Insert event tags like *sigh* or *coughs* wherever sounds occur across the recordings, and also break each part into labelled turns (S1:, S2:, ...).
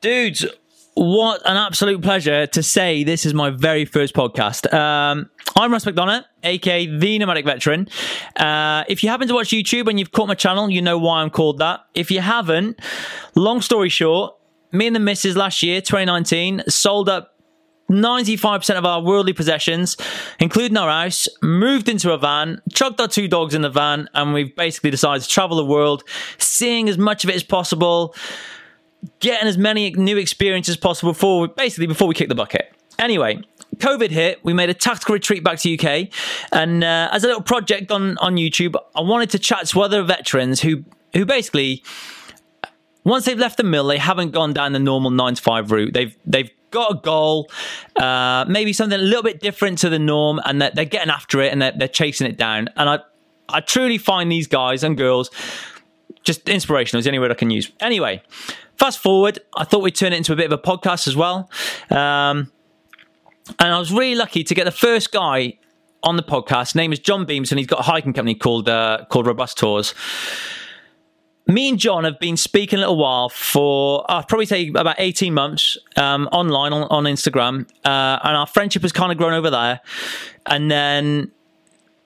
S1: Dudes, what an absolute pleasure to say this is my very first podcast. Um, I'm Russ McDonough, aka the Nomadic Veteran. Uh, if you happen to watch YouTube and you've caught my channel, you know why I'm called that. If you haven't, long story short, me and the missus last year, 2019, sold up 95% of our worldly possessions, including our house, moved into a van, chucked our two dogs in the van, and we've basically decided to travel the world, seeing as much of it as possible getting as many new experiences possible before basically before we kick the bucket. Anyway, COVID hit. We made a tactical retreat back to UK, and uh, as a little project on on YouTube, I wanted to chat to other veterans who who basically once they've left the mill, they haven't gone down the normal nine to five route. They've they've got a goal, uh, maybe something a little bit different to the norm, and they're, they're getting after it and they're, they're chasing it down. And I I truly find these guys and girls just inspirational. Is the only word I can use. Anyway, fast forward, I thought we'd turn it into a bit of a podcast as well. Um, and I was really lucky to get the first guy on the podcast. His name is John Beams, and He's got a hiking company called uh, called Robustours. Me and John have been speaking a little while for I'll probably say about eighteen months um, online on, on Instagram, uh, and our friendship has kind of grown over there. And then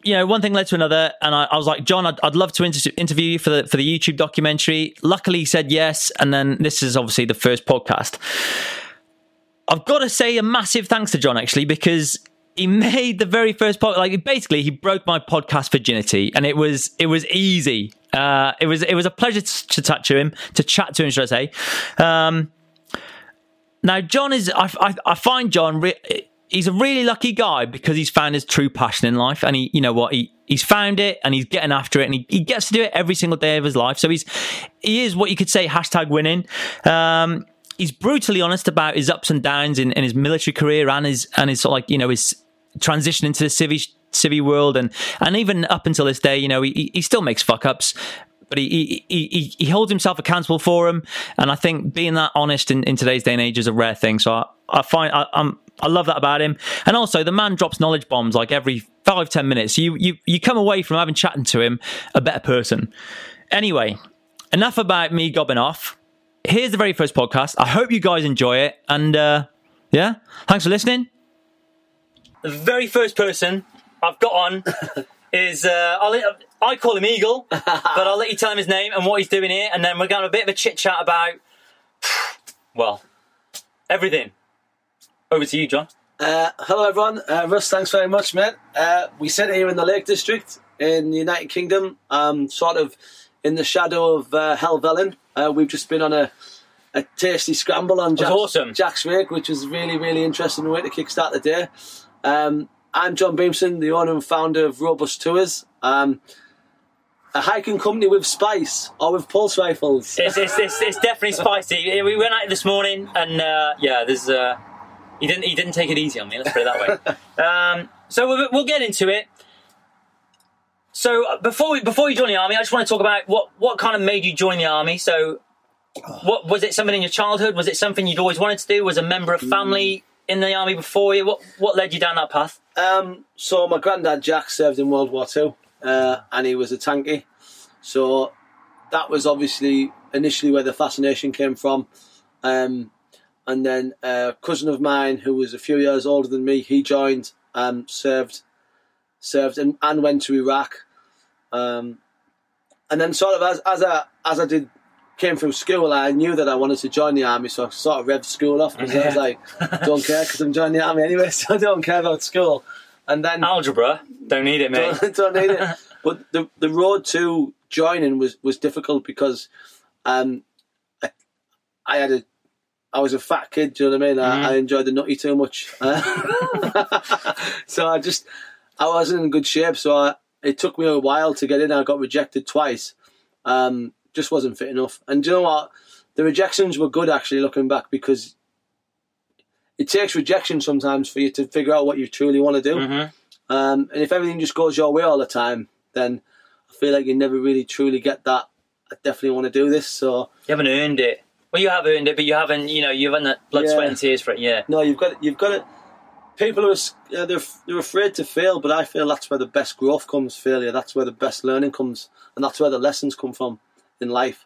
S1: you know, one thing led to another, and I, I was like, John, I'd, I'd love to inter- interview you for the for the YouTube documentary. Luckily, he said yes, and then this is obviously the first podcast. I've got to say a massive thanks to John actually because he *laughs* made the very first podcast. Like basically, he broke my podcast virginity, and it was it was easy. Uh, it was it was a pleasure to, to touch to him, to chat to him, should I say? Um, now, John is I, I, I find John. Re- he's a really lucky guy because he's found his true passion in life. And he you know what? He he's found it and he's getting after it and he, he gets to do it every single day of his life. So he's he is what you could say hashtag winning. Um, he's brutally honest about his ups and downs in, in his military career and his and his like you know his transition into the civvy civvy world. And and even up until this day you know he, he still makes fuck ups but he, he, he, he holds himself accountable for them. And I think being that honest in, in today's day and age is a rare thing. So I, I find I, I'm, I love that about him. And also, the man drops knowledge bombs like every five, ten minutes. You, you, you come away from having chatting to him a better person. Anyway, enough about me gobbing off. Here's the very first podcast. I hope you guys enjoy it. And uh, yeah, thanks for listening. The very first person I've got on *coughs* is uh, I'll, I call him Eagle, *laughs* but I'll let you tell him his name and what he's doing here, and then we're going to have a bit of a chit chat about, well, everything. Over to you, John.
S2: Uh, hello, everyone. Uh, Russ, thanks very much, mate. Uh, we sit here in the Lake District in the United Kingdom, um, sort of in the shadow of uh, Helvellyn. Uh, we've just been on a, a tasty scramble on Jack's,
S1: awesome.
S2: Jack's Rake, which was really, really interesting way to kickstart the day. Um, I'm John Beamson, the owner and founder of Robustours. Um, a hiking company with spice or with pulse rifles.
S1: It's, it's, it's, it's definitely spicy. We went out this morning, and uh, yeah, there's uh, he didn't he didn't take it easy on me. Let's put it that way. *laughs* um, so we'll, we'll get into it. So uh, before we before you join the army, I just want to talk about what what kind of made you join the army. So, what was it? Something in your childhood? Was it something you'd always wanted to do? Was a member of family in the army before you? What what led you down that path?
S2: Um, so my granddad Jack served in World War Two, uh, and he was a tanky. So that was obviously initially where the fascination came from. Um, and then a cousin of mine who was a few years older than me, he joined, um, served, served, and, and went to Iraq. Um, and then sort of as as I as I did came through school, I knew that I wanted to join the army, so I sort of revved school off because I was like, don't care because I'm joining the army anyway, *laughs* so I don't care about school. And then
S1: algebra, don't need it, mate. *laughs*
S2: don't, don't need it. *laughs* But the the road to joining was was difficult because um, I, I had a I was a fat kid. Do you know what I mean? I, I enjoyed the nutty too much, *laughs* so I just I wasn't in good shape. So I, it took me a while to get in. I got rejected twice. Um, just wasn't fit enough. And do you know what? The rejections were good actually, looking back, because it takes rejection sometimes for you to figure out what you truly want to do.
S1: Mm-hmm.
S2: Um, and if everything just goes your way all the time, then I feel like you never really truly get that. I definitely want to do this. So
S1: You haven't earned it. Well, you have earned it, but you haven't. You know, you haven't that blood,
S2: Yeah.
S1: sweat, and tears for it. Yeah.
S2: no, you've got it. you've got it. People are uh, they're they're afraid to fail, but I feel that's where the best growth comes. Failure, that's where the best learning comes, and that's where the lessons come from in life.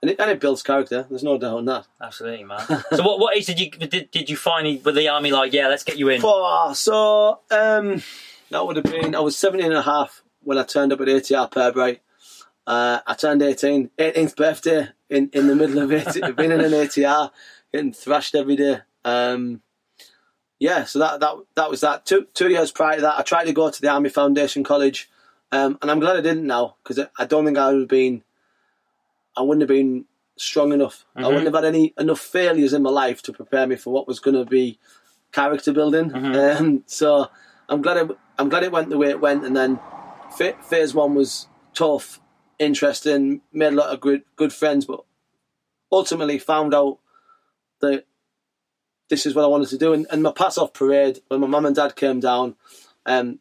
S2: and it, and it builds character. There's no doubt on that.
S1: Absolutely, man. so, what what age did you did, did you finally with the army like? Yeah, let's get you in.
S2: Oh, so um, that would have been I was 17 and a half when I turned up at ATR Pirbright. Uh, I turned 18, 18th birthday in, in the middle of it, *laughs* being in an ATR, getting thrashed every day. Um, yeah, so that that that was that. Two two years prior to that, I tried to go to the Army Foundation College, um, and I'm glad I didn't now because I, I don't think I would have been, I wouldn't have been strong enough. I wouldn't have had any enough failures in my life to prepare me for what was going to be character building. Um, so I'm glad it, I'm glad it went the way it went, and then phase one was tough, interesting, made a lot of good good friends, but ultimately found out that this is what I wanted to do. And, and my pass off parade, when my mum and dad came down, um,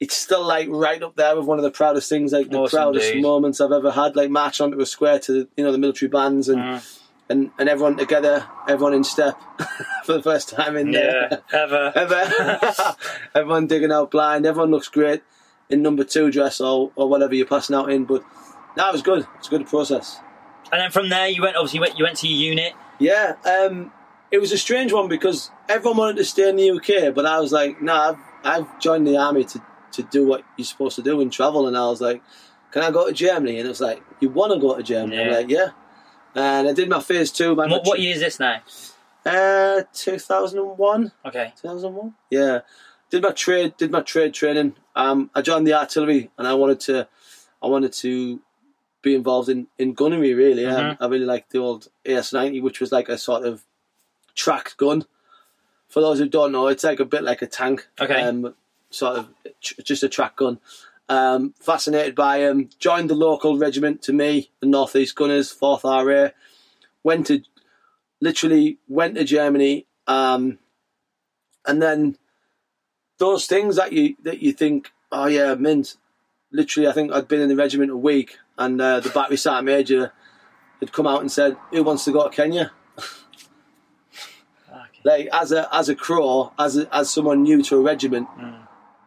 S2: it's still like right up there with one of the proudest things, like the
S1: Awesome,
S2: proudest
S1: dude.
S2: moments I've ever had. Like marching onto a square to the, you know the military bands and
S1: Mm.
S2: and, and everyone together, everyone in step *laughs* for the first time in
S1: Yeah,
S2: there.
S1: ever. *laughs*
S2: Ever. *laughs* everyone digging out blind. Everyone looks great in number two dress or, or whatever you're passing out in. But that was good. It's a good process.
S1: And then from there, you went obviously you went, you went to your unit.
S2: Yeah, um, it was a strange one because everyone wanted to stay in the UK, but I was like, nah, I've, I've joined the army to, to do what you're supposed to do and travel. And I was like, can I go to Germany? And it was like, you want to go to Germany? I'm
S1: Yeah.
S2: like, yeah. And I did my phase two. My
S1: What, what year is this now?
S2: Uh, 2001.
S1: Okay.
S2: 2001. Yeah, did my trade, did my trade training. Um, I joined the artillery, and I wanted to, I wanted to be involved in, in gunnery. Really,
S1: Mhm.
S2: I, I really liked the old AS90, which was like a sort of tracked gun. For those who don't know, it's like a bit like a tank.
S1: Okay.
S2: Um, sort of tr- just a track gun. Um, fascinated by him. Joined the local regiment to me, the North East Gunners, Fourth RA. Went to, literally went to Germany. Um, and then those things that you that you think, oh yeah, mint. Literally, I think I'd been in the regiment a week, and uh, the battery sergeant major had come out and said, "Who wants to go to Kenya?"
S1: Okay.
S2: Like as a as a crow, as a, as someone new to a regiment.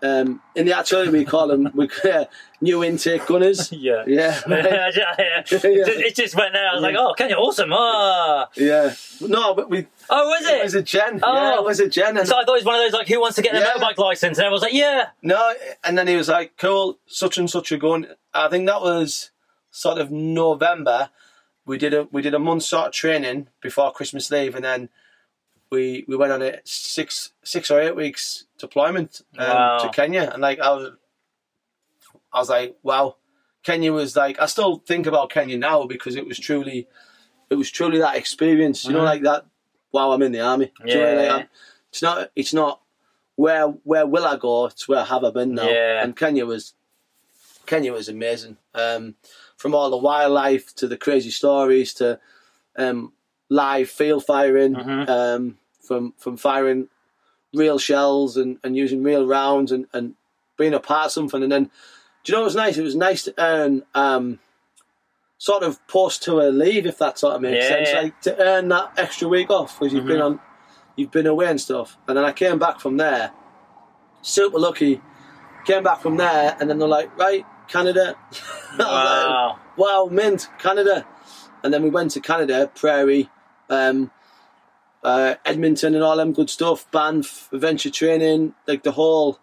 S2: Um, in the artillery, we call them we, *laughs* uh, new intake gunners. *laughs*
S1: Yeah.
S2: Yeah, *laughs*
S1: yeah. It just- went there. I was like, oh, Kenya, awesome. Ah.
S2: yeah. No, but we.
S1: Oh, was
S2: It
S1: it?
S2: was a gen.
S1: Oh.
S2: Yeah, it was a gen. And
S1: so I thought it was one of those like, who wants to get a
S2: Yeah.
S1: motorbike license? And I was like, yeah.
S2: No, and then he was like, "Cool, such and such a gun." I think that was sort of November. We did a we did a month sort of training before Christmas leave, and then we we went on a six six or eight weeks deployment um,
S1: Wow.
S2: to Kenya, and like I was, I was like, wow, Kenya was like I still think about Kenya now because it was truly, it was truly that experience. You know,
S1: Mhm.
S2: like that. Wow, I'm in the army. Do you know, like,
S1: Yeah.
S2: It's not. It's not where where will I go? It's where have I been now?
S1: Yeah.
S2: And Kenya was Kenya was amazing. Um, from all the wildlife to the crazy stories to um, live field firing,
S1: Mhm.
S2: um, from from firing real shells and, and using real rounds and, and being a part of something. And then, do you know what was nice? It was nice to earn um, sort of post tour leave, if that sort of makes
S1: Yeah,
S2: sense. Like to earn that extra week off because you've been
S1: Mhm.
S2: on, you've been away and stuff. And then I came back from there, super lucky. Came back from there, and then they're like, right, Canada. *laughs* Was like,
S1: Wow.
S2: wow, mint, Canada. And then we went to Canada, Prairie, um, uh, Edmonton, and all them good stuff. Banff, adventure training, like the whole,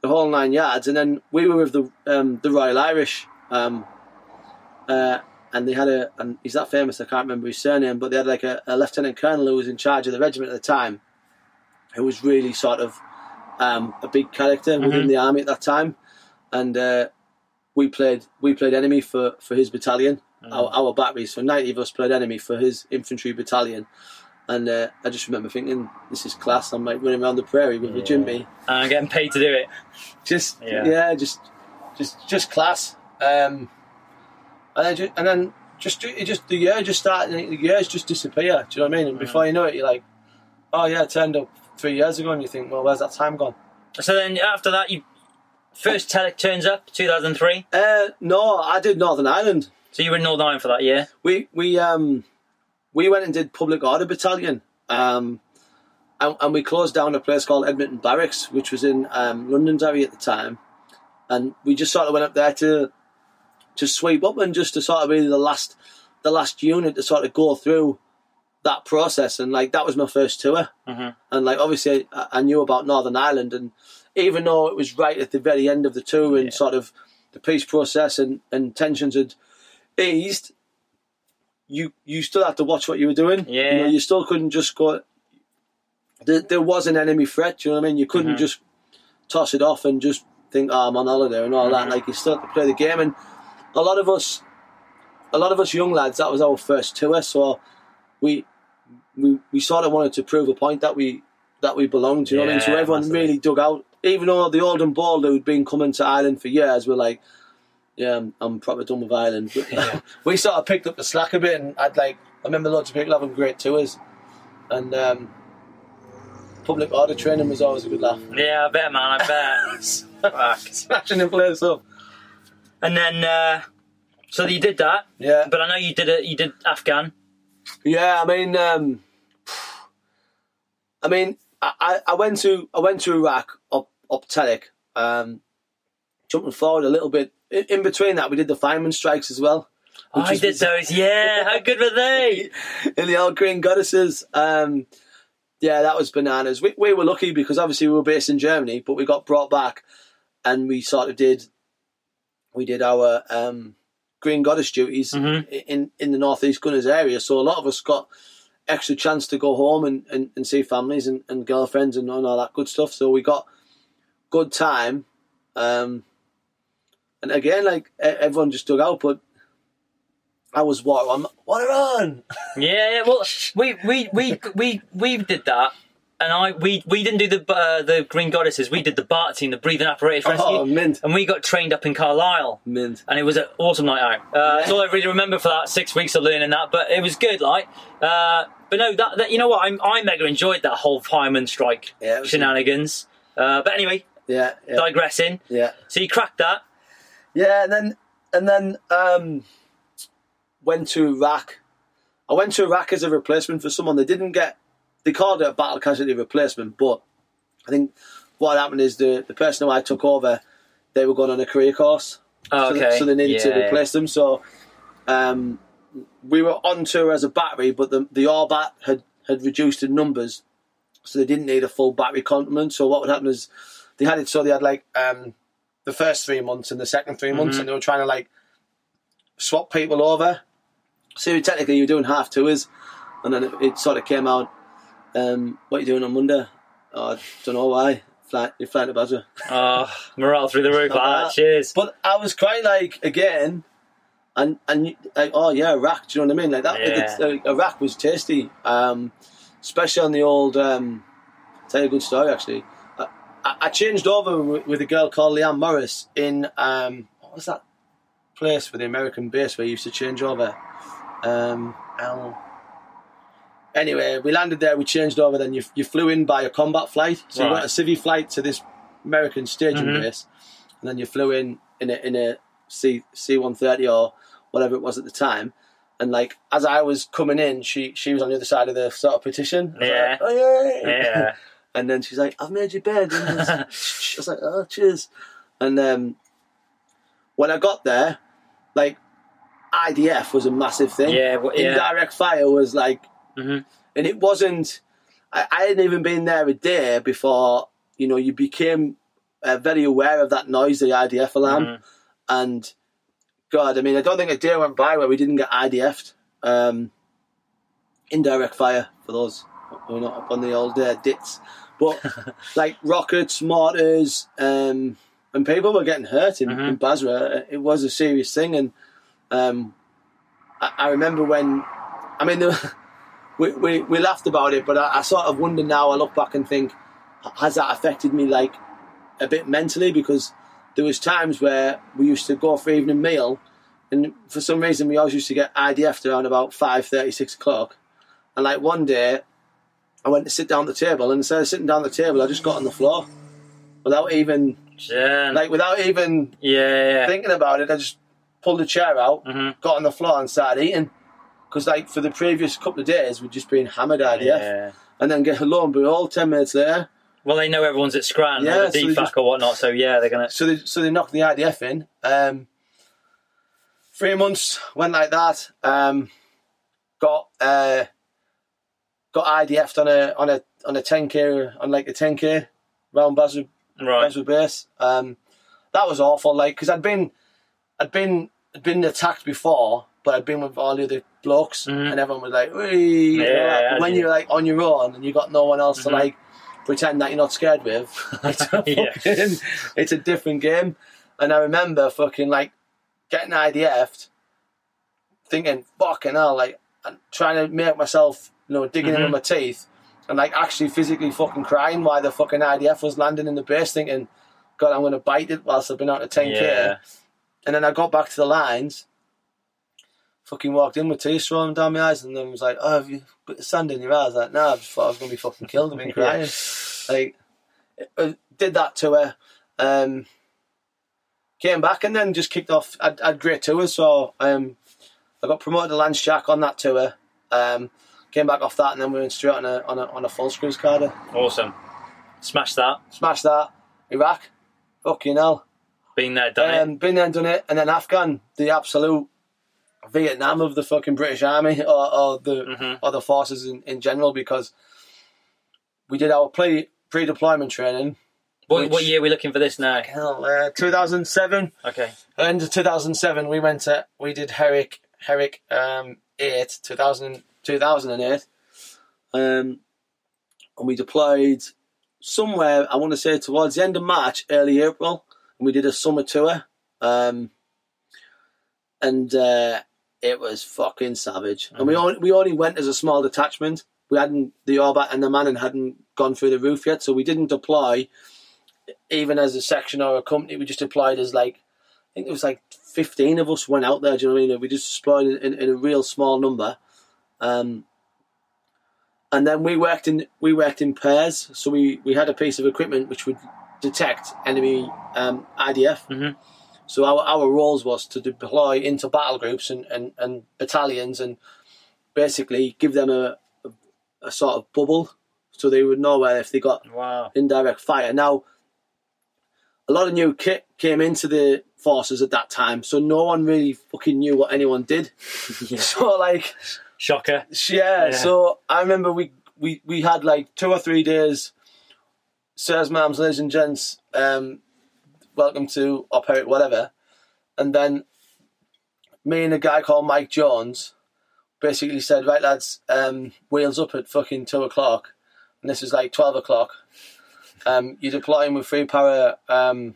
S2: the whole nine yards. And then we were with the um, the Royal Irish, um, uh, and they had a, and he's that famous. I can't remember his surname, but they had like a, a lieutenant colonel who was in charge of the regiment at the time, who was really sort of um, a big character within
S1: Mhm.
S2: the army at that time, and. Uh, we played we played enemy for, for his battalion, our, our batteries. So ninety of us played enemy for his infantry battalion, and uh, I just remember thinking, "This is class." I'm like running around the prairie with a
S1: Yeah.
S2: Jimpy,
S1: And I'm getting paid to do it.
S2: just
S1: Yeah.
S2: yeah. just just just class. Um, and then just, and then just it just the year just started, and the years just disappear. Do you know what I mean? And before you know it, you're like, "Oh yeah, it turned up three years ago," and you think, "Well, where's that time gone?"
S1: So then after that, you first Telic turns up, 2003.
S2: Uh, no, I did Northern Ireland.
S1: So you were in Northern Ireland for that year.
S2: we we um we went and did public order battalion um and, and we closed down a place called Ebrington Barracks which was in um, Londonderry at the time and we just sort of went up there to to sweep up and just to sort of be the last the last unit to sort of go through that process, and like that was my first tour,
S1: Mhm.
S2: and like obviously I, I knew about Northern Ireland, and even though it was right at the very end of the tour and
S1: Yeah.
S2: sort of the peace process and, and tensions had eased, you you still had to watch what you were doing.
S1: Yeah.
S2: you, know, you still couldn't just go. There, there was an enemy threat. Do you know what I mean? You couldn't
S1: Mhm.
S2: just toss it off and just think, "Oh, I'm on holiday" and all that.
S1: Mhm.
S2: Like you still had to play the game, and a lot of us, a lot of us young lads, that was our first tour, so we we we sort of wanted to prove a point that we that we belonged. Do You know what I mean? So everyone really dug out, even though the old and bald who'd been coming to Ireland for years were like. Yeah, I'm, I'm proper done with Ireland. *laughs* But
S1: Yeah.
S2: we sort of picked up the slack a bit, and I'd like I remember loads of people having great tours, and um, public order training was always a good laugh.
S1: Yeah, I bet, man. I bet. *laughs* Fuck.
S2: Smashing the place up.
S1: And then, uh, so you did that,
S2: Yeah,
S1: but I know you did it. You did Afghan.
S2: yeah. I mean, um, I mean, I, I- I went to I went to Iraq up up Telic. Um, jumping forward a little bit, in, between that, we did the fireman strikes as well.
S1: Oh, I did those. Yeah, *laughs* how good were they? *laughs*
S2: in the old green goddesses. Um, yeah, that was bananas. We, we were lucky because obviously we were based in Germany, but we got brought back and we sort of did we did our um, green goddess duties
S1: Mhm.
S2: in in the northeast Gunners area. So a lot of us got extra chance to go home and, and, and see families and, and girlfriends and, and all that good stuff. So we got good time. Um, and again, like everyone just dug out, but I was what I'm water on. *laughs*
S1: Yeah, yeah. Well, we we we we we did that, and I we we didn't do the uh, the Green Goddesses. We did the BART team, the breathing apparatus rescue,
S2: Oh, mint,
S1: and we got trained up in Carlisle.
S2: mint.
S1: and it was an awesome night out. Uh, That's all I really remember for that six weeks of learning that, but it was good. Like, uh, but no, that, that you know what, I, I mega enjoyed that whole fireman strike
S2: Yeah,
S1: shenanigans. Uh, but anyway,
S2: Yeah, yeah,
S1: digressing.
S2: yeah,
S1: So you cracked that.
S2: Yeah. And then and then um, went to Iraq. I went to Iraq as a replacement for someone. They didn't get. They called it a battle casualty replacement, but I think what happened is the the person who I took over, they were going on a career course.
S1: Oh,
S2: so,
S1: okay.
S2: so they needed to replace them. So um, we were on tour as a battery, but the the Orbat had had reduced in numbers, so they didn't need a full battery complement. So what would happen is they had it so they had like um, the first three months and the second 3 months,
S1: Mhm.
S2: and they were trying to like swap people over. So technically, you're doing half tours, and then it, it sort of came out. Um, what are you doing on Monday? Oh, I don't know why. Fly, you're flying to Basra. *laughs*
S1: Oh, morale through the roof. Ah, cheers.
S2: But I was quite like again, and and like oh yeah, Iraq. Do you know what I mean? Like that.
S1: Yeah.
S2: It's, uh, Iraq was tasty, um, especially on the old. Um, tell you a good story actually. I, I changed over with, with a girl called Leanne Morris in um, what was that place for the American base where you used to change over? Um, L. Anyway, we landed there. We changed over. Then you you flew in by a combat flight. So you
S1: Right.
S2: got a civvy flight to this American staging
S1: Mhm.
S2: base, and then you flew in in a in a C C one thirty or whatever it was at the time. And like as I was coming in, she she was on the other side of the sort of petition.
S1: Yeah.
S2: like, oh, yay.
S1: Yeah. *laughs*
S2: And then she's like, "I've made your bed." And I was, *laughs* I was like, "Oh, cheers." And um, when I got there, like IDF was a massive thing.
S1: Yeah, well, yeah.
S2: Indirect fire was like,
S1: Mhm.
S2: and it wasn't. I, I hadn't even been there a day before. You know, you became uh, very aware of that noise, the IDF alarm,
S1: Mhm.
S2: and God, I mean, I don't think a day went by where we didn't get IDF'd. Um, indirect fire for those who are not up on the old uh, dits, but *laughs* like rockets, mortars, um, and people were getting hurt in,
S1: Mhm.
S2: in Basra. It was a serious thing, and um, I, I remember when, I mean, *laughs* we, we we laughed about it, but I, I sort of wonder now. I look back and think, has that affected me like a bit mentally? Because there was times where we used to go for evening meal, and for some reason we always used to get IDF around about five thirty, six o'clock, and like one day. I went to sit down at the table, and instead of sitting down at the table, I just got on the floor without even
S1: Yeah.
S2: like without even
S1: yeah. yeah.
S2: thinking about it. I just pulled the chair out,
S1: Mhm.
S2: got on the floor, and started eating. Because like for the previous couple of days, we'd just been hammered IDF,
S1: Yeah.
S2: and then get lo and behold, ten minutes later,
S1: Well, they know everyone's at Scran
S2: Yeah,
S1: or the
S2: so just-
S1: or whatnot, so yeah, they're gonna.
S2: so they so they knocked the IDF in. Um, three months went like that. Um, got uh, got IDF'd on a on a on a 10k on like a 10k round Basra
S1: Right.
S2: Basra base. Um, that was awful. Like because I'd been I'd been I'd been attacked before, but I'd been with all the other blokes,
S1: Mhm.
S2: and everyone was like, "Wee," you know,
S1: Yeah,
S2: like,
S1: as
S2: when
S1: you-
S2: you're like on your own and you got no one else
S1: Mhm.
S2: to like pretend that you're not scared with, *laughs* *laughs* it's a,
S1: Yeah.
S2: fucking, it's a different game. And I remember fucking like getting IDF'd, thinking, fucking hell, like, and trying to make myself, you know, digging in
S1: Mhm.
S2: with my teeth, and like actually physically fucking crying while the fucking IDF was landing in the base, thinking, God, I'm going to bite it whilst I've been out of 10k.
S1: Yeah.
S2: And then I got back to the lines, fucking walked in with tears rolling down my eyes, and then was like, "Oh, have you put the sand in your eyes?" Like, no, I just thought I was gonna be fucking killed. I've been *laughs* crying. Like, uh, did that to her. Um, came back and then just kicked off. I had great tours, so um, I got promoted to Lance Jack on that tour. Um, came back off that, and then we went straight on a on a, on a full screws cadre.
S1: Awesome. Smash that.
S2: Smashed that. Iraq, fucking hell.
S1: Been there, done it.
S2: Um, been there and done it, and then Afghan, the absolute Vietnam of the fucking British Army *laughs* or, or the
S1: Mhm.
S2: or the forces in, in general because we did our pre pre deployment training.
S1: What,
S2: which-
S1: what year are we looking for this now?
S2: Hell, uh, 2007.
S1: Okay.
S2: End of 2007, we went to we did Herrick Herrick um, eight 2000, 2008, um, and we deployed somewhere. I want to say towards the end of March, early April, and we did a summer tour. Um, and uh, it was fucking savage. And we only we only went as a small detachment. We hadn't the Orbat and the Manning hadn't gone through the roof yet, so we didn't deploy even as a section or a company. We just deployed as like I think it was like fifteen of us went out there. Do you know what I mean? We just deployed in, in, in a real small number. Um, and then we worked in we worked in pairs. So we, we had a piece of equipment which would detect enemy um, IDF.
S1: Mhm.
S2: So our, our roles was to deploy into battle groups and, and, and battalions and basically give them a, a, a sort of bubble so they would know where if they got
S1: Wow.
S2: indirect fire. Now, a lot of new kit came into the forces at that time, so no one really fucking knew what anyone did. *laughs* *laughs* So like,
S1: Shocker.
S2: yeah,
S1: Yeah.
S2: So I remember we we we had like two or three days. Sirs, ma'ams, ladies and gents, um, welcome to Op Herrick, whatever. And then me and a guy called Mike Jones basically said, right lads, um, wheels up at fucking two o'clock, and this is like twelve o'clock. Um, you're deploying with three para um,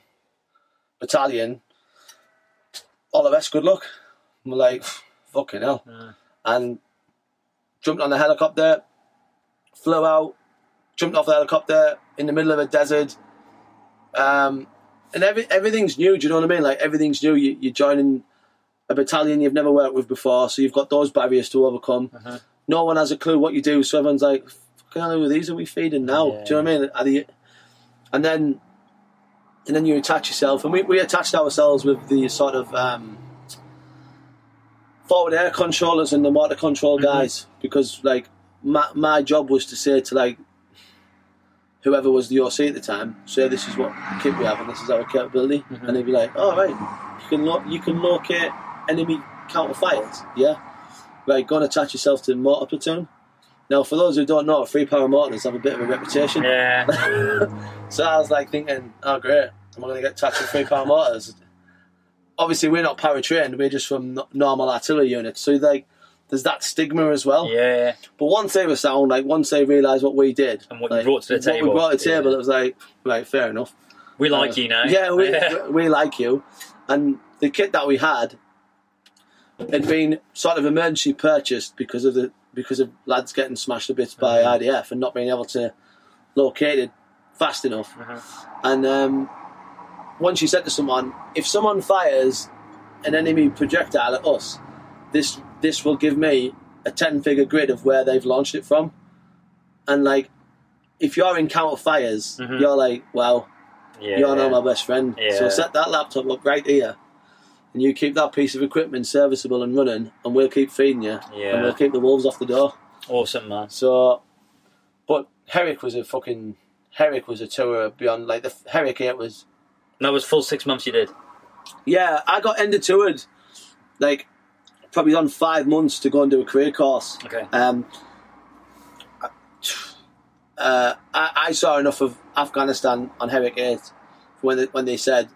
S2: battalion. All the rest, good luck. And we're like, fucking hell. And jumped on the helicopter, flew out, jumped off the helicopter in the middle of a desert. Um, and every, everything's new, do you know what I mean? Like, everything's new. You, you're joining a battalion you've never worked with before, so you've got those barriers to overcome.
S1: Uh-huh.
S2: No one has a clue what you do, so everyone's like, fucking hell, who are these are we feeding now?
S1: Yeah.
S2: Do you know what I mean? Are they, and then and then you attach yourself, and we, we attached ourselves with the sort of um, forward air controllers and the motor control
S1: Mhm.
S2: guys because like my, my job was to say to like whoever was the OC at the time, say this is what kit we have and this is our capability,
S1: Mhm.
S2: and they'd be like, "Oh right, you can lo- you can locate enemy counter fires, yeah, right, go and attach yourself to the mortar platoon." Now, for those who don't know, free para mortars have a bit of a reputation.
S1: Yeah. *laughs*
S2: So I was like thinking, oh great, am I going to get touched with three para mortars? Obviously, we're not para trained; we're just from normal artillery units. So like, there's that stigma as well.
S1: yeah.
S2: But once they were sound, like once they realised what we did
S1: And what you brought to the table, what
S2: we brought to the table,
S1: Yeah.
S2: it was like, right, fair enough.
S1: We like
S2: Uh,
S1: you now.
S2: Yeah, we, we, we like you. And the kit that we had had been sort of emergency purchased because of the because of lads getting smashed to bits by
S1: Mhm.
S2: IDF and not being able to locate it fast enough.
S1: Mhm.
S2: And um, once you said to someone, if someone fires an enemy projectile at us, this this will give me a ten figure grid of where they've launched it from. And like, if you're in counter fires,
S1: Mhm.
S2: you're like, well,
S1: yeah.
S2: you're now my best friend.
S1: Yeah.
S2: So set that laptop up right here, and you keep that piece of equipment serviceable and running, and we'll keep feeding you, and
S1: Yeah.
S2: we'll keep the wolves off the door.
S1: Awesome, man.
S2: So, but Herrick was a fucking Herrick was a tour beyond like the Herrick eight was.
S1: That was full six months you did.
S2: Yeah, I got end toured like probably on five months to go and do a career course.
S1: Okay.
S2: Um, uh, I, I saw enough of Afghanistan on Herrick 8 when they, when they said,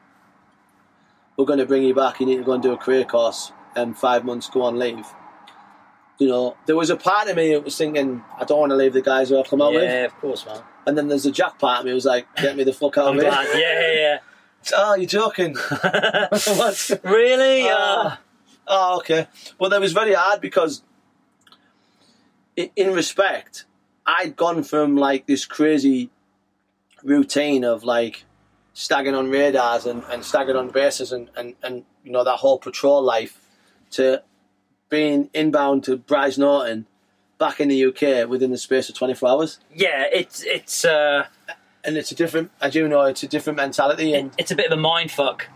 S2: we're going to bring you back, you need to go and do a career course, and five months go on leave. You know, there was a part of me that was thinking, I don't want to leave the guys who I've come out with.
S1: Yeah, of course, man.
S2: And then there's a Jack part of me who was like, get me the fuck out of here.
S1: glad. Yeah, yeah, *laughs*
S2: Oh, you're joking. *laughs*
S1: really?
S2: Ah. Oh, okay. Well, that was very hard because, in respect, I'd gone from like this crazy routine of like staggering on radars and, and staggering on bases and, and, and you know that whole patrol life to being inbound to Brize Norton back in the UK within the space of 24 hours.
S1: yeah, it's it's uh,
S2: And it's a different, I do know it's a different mentality. And
S1: it's a bit of a mind fuck.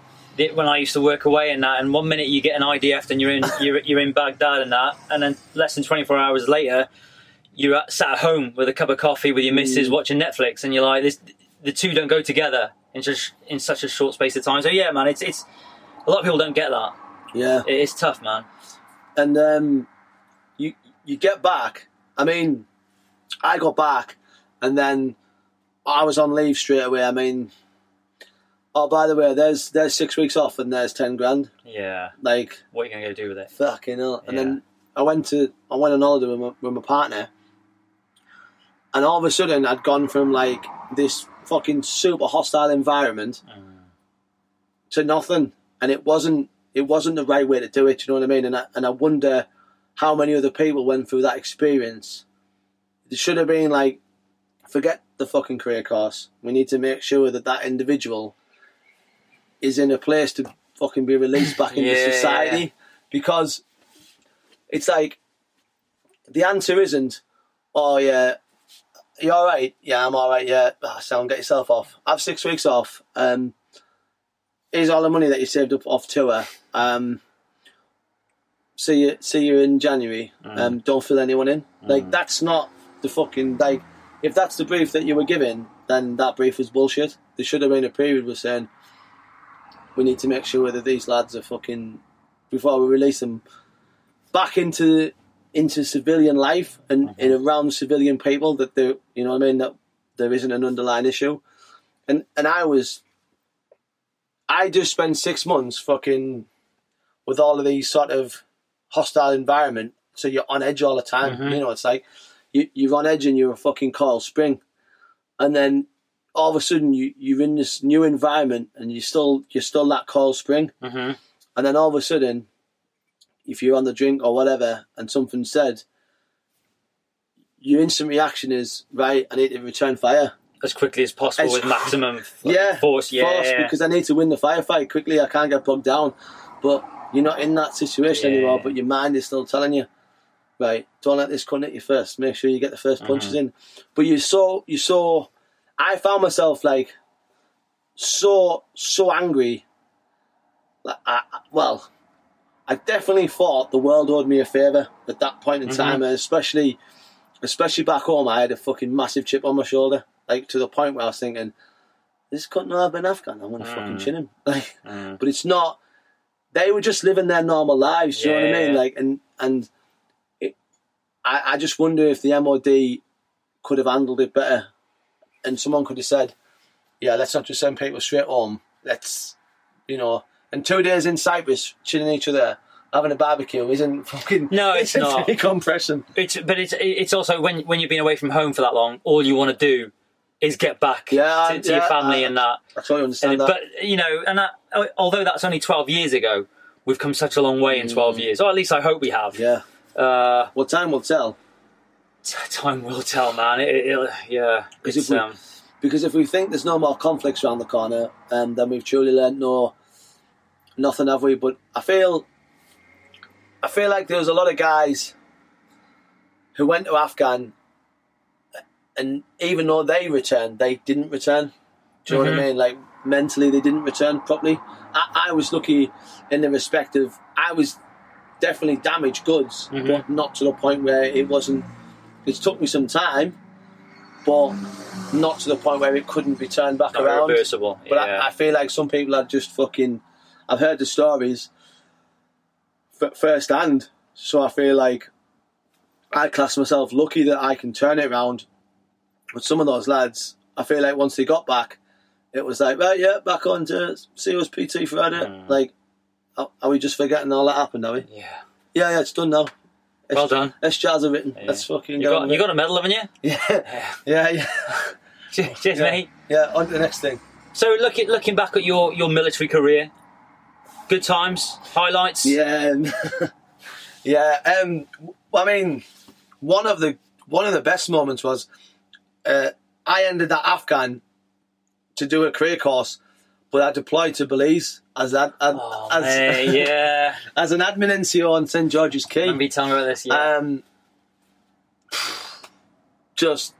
S1: When I used to work away and that, and one minute you get an IDF and you're in *laughs* you're, you're in Baghdad and that, and then less than 24 hours later, you're at, sat at home with a cup of coffee with your missus
S2: Mm.
S1: watching Netflix, and you're like, this the two don't go together in just in such a short space of time. So yeah, man, it's it's a lot of people don't get that.
S2: yeah.
S1: It is tough, man.
S2: and um, you you get back. I mean, I got back, and then I was on leave straight away. I mean, oh by the way, there's there's six weeks off, and there's ten grand.
S1: Yeah,
S2: Like
S1: what are you gonna go do with it?
S2: fucking hell. And then I went to I went on holiday with my, with my partner, and all of a sudden I'd gone from like this fucking super hostile environment mm. to nothing, and it wasn't it wasn't the right way to do it. You know what I mean? And I, and I wonder how many other people went through that experience. It should have been like, forget the fucking career course. We need to make sure that that individual is in a place to fucking be released back into
S1: Yeah.
S2: society because it's like the answer isn't, oh yeah, you're all right? Yeah, I'm all right. Yeah, oh, sound get yourself off. Have six weeks off. Um, here's all the money that you saved up off tour. Um, see you, see you in January. Um, don't fill anyone in. Like that's not the fucking like. If that's the brief that you were given, then that brief was bullshit. There should have been a period where saying we need to make sure that these lads are fucking before we release them back into into civilian life and mm-hmm. in around civilian people that there you know what I mean that there isn't an underlying issue. And and I was I just spent six months fucking with all of these sort of hostile environment, so you're on edge all the time. Mm-hmm. You know, it's like you, you're on edge and you're a fucking coil spring, and then all of a sudden you you're in this new environment and you still you're still that coil spring,
S1: Mm-hmm.
S2: and then all of a sudden, if you're on the drink or whatever and something said, your instant reaction is right. I need to return fire.
S1: As quickly as possible
S2: As
S1: with maximum f- *laughs*
S2: yeah,
S1: force. Yeah,
S2: force, because I need to win the firefight quickly. I can't get bogged down. But you're not in that situation
S1: Yeah.
S2: anymore. But your mind is still telling you, right? Don't let this cunt hit you first. Make sure you get the 1st punches mm-hmm. in. But you saw, you saw. I found myself like so so angry. Like, I, well, I definitely thought the world owed me a favour at that point in mm-hmm. time, and especially especially back home. I had a fucking massive chip on my shoulder, like to the point where I was thinking, "This couldn't have been Afghan. I'm gonna fucking mm. chin him." *laughs* Like, mm. but it's not. They were just living their normal lives. Do you know what I mean?
S1: Yeah.
S2: Like, and and I I just wonder if the MOD could have handled it better, and someone could have said, "Yeah, let's not just send people straight home. Let's, you know." And two days in Cyprus, chilling each other, having a barbecue isn't *laughs* fucking.
S1: No, it's
S2: isn't
S1: not.
S2: decompression.
S1: It's but it's it's also when when you've been away from home for that long, all you want to do is get back
S2: Yeah,
S1: to, to
S2: yeah,
S1: your family
S2: I-
S1: and that.
S2: I totally understand
S1: And,
S2: that.
S1: but you know, and that, although that's only twelve years ago, we've come such a long way in twelve years, or at least I hope we have.
S2: Mm. yeah.
S1: Uh,
S2: Well, time will tell.
S1: t- time will tell, man. It, it, yeah,
S2: 'Cause
S1: it's,
S2: if we-
S1: um,
S2: Because if we think there's no more conflicts around the corner, um, then we've truly learned no nothing, have we? But I feel, I feel like there's a lot of guys who went to Afghan, and even though they returned, they didn't return. Do you know what I mean? Like mentally, they didn't return properly. I, I was lucky in the respect of I was definitely damaged goods, but not to the point where it wasn't. It took me some time, but not to the point where it couldn't be turned back
S1: not
S2: around.
S1: reversible.
S2: But
S1: yeah.
S2: I, I feel like some people are just fucking. I've heard the stories. f- first hand. So I feel like I class myself lucky that I can turn it around. But some of those lads, I feel like once they got back, it was like, right, yeah, back on to see us PT Friday.
S1: Mm.
S2: Like, are, we just forgetting all that happened, are we?
S1: Yeah.
S2: Yeah, yeah, it's done now.
S1: Well done.
S2: Let's jazz are written.
S1: Yeah.
S2: Let's fucking
S1: You
S2: go.
S1: got, you got a medal, haven't you?
S2: yeah, yeah, yeah. *laughs*
S1: Cheers,
S2: Yeah.
S1: mate.
S2: Yeah, on to the next thing.
S1: So, looking looking back at your, your military career, good times, highlights.
S2: Yeah, *laughs* yeah. Um, I mean, one of the one of the best moments was uh, I ended that Afghan to do a career course, but I deployed to Belize as that as,
S1: Oh,
S2: as,
S1: mate, *laughs* yeah.
S2: as an admin NCO on St George's Caye.
S1: Remember you telling me about this? Yeah.
S2: Um, just,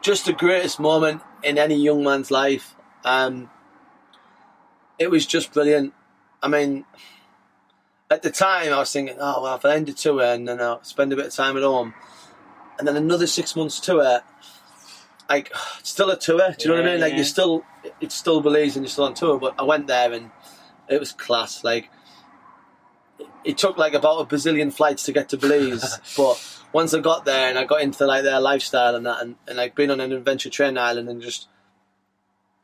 S2: just the greatest moment in any young man's life. Um, it was just brilliant. I mean, at the time I was thinking, oh well, if I end the tour and then I'll spend a bit of time at home, and then another six months tour, like *sighs* it's still a tour. Do you know what I mean? Like
S1: Yeah.
S2: you're still, it's still Belize and you're still on tour. But I went there and it was class. Like it took like about a bazillion flights to get to Belize, *laughs* but once I got there and I got into like their lifestyle and that, and, and like being on an adventure train island and just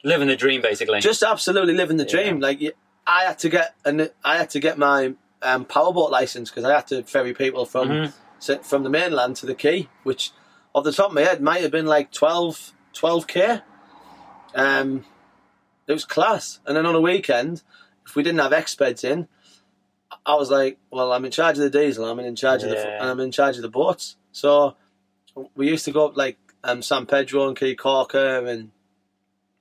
S1: Living the dream, basically.
S2: just absolutely living the dream. Like I had to get and I had to get my um, powerboat license because I had to ferry people from
S1: Mhm.
S2: from the mainland to the key, which off the top of my head might have been like 12 k. Um, it was class. And then on a weekend, if we didn't have expeds in, I was like, well, I'm in charge of the diesel, I'm in charge of the and I'm in charge of the boats. So we used to go up like um, San Pedro and Caye Caulker, and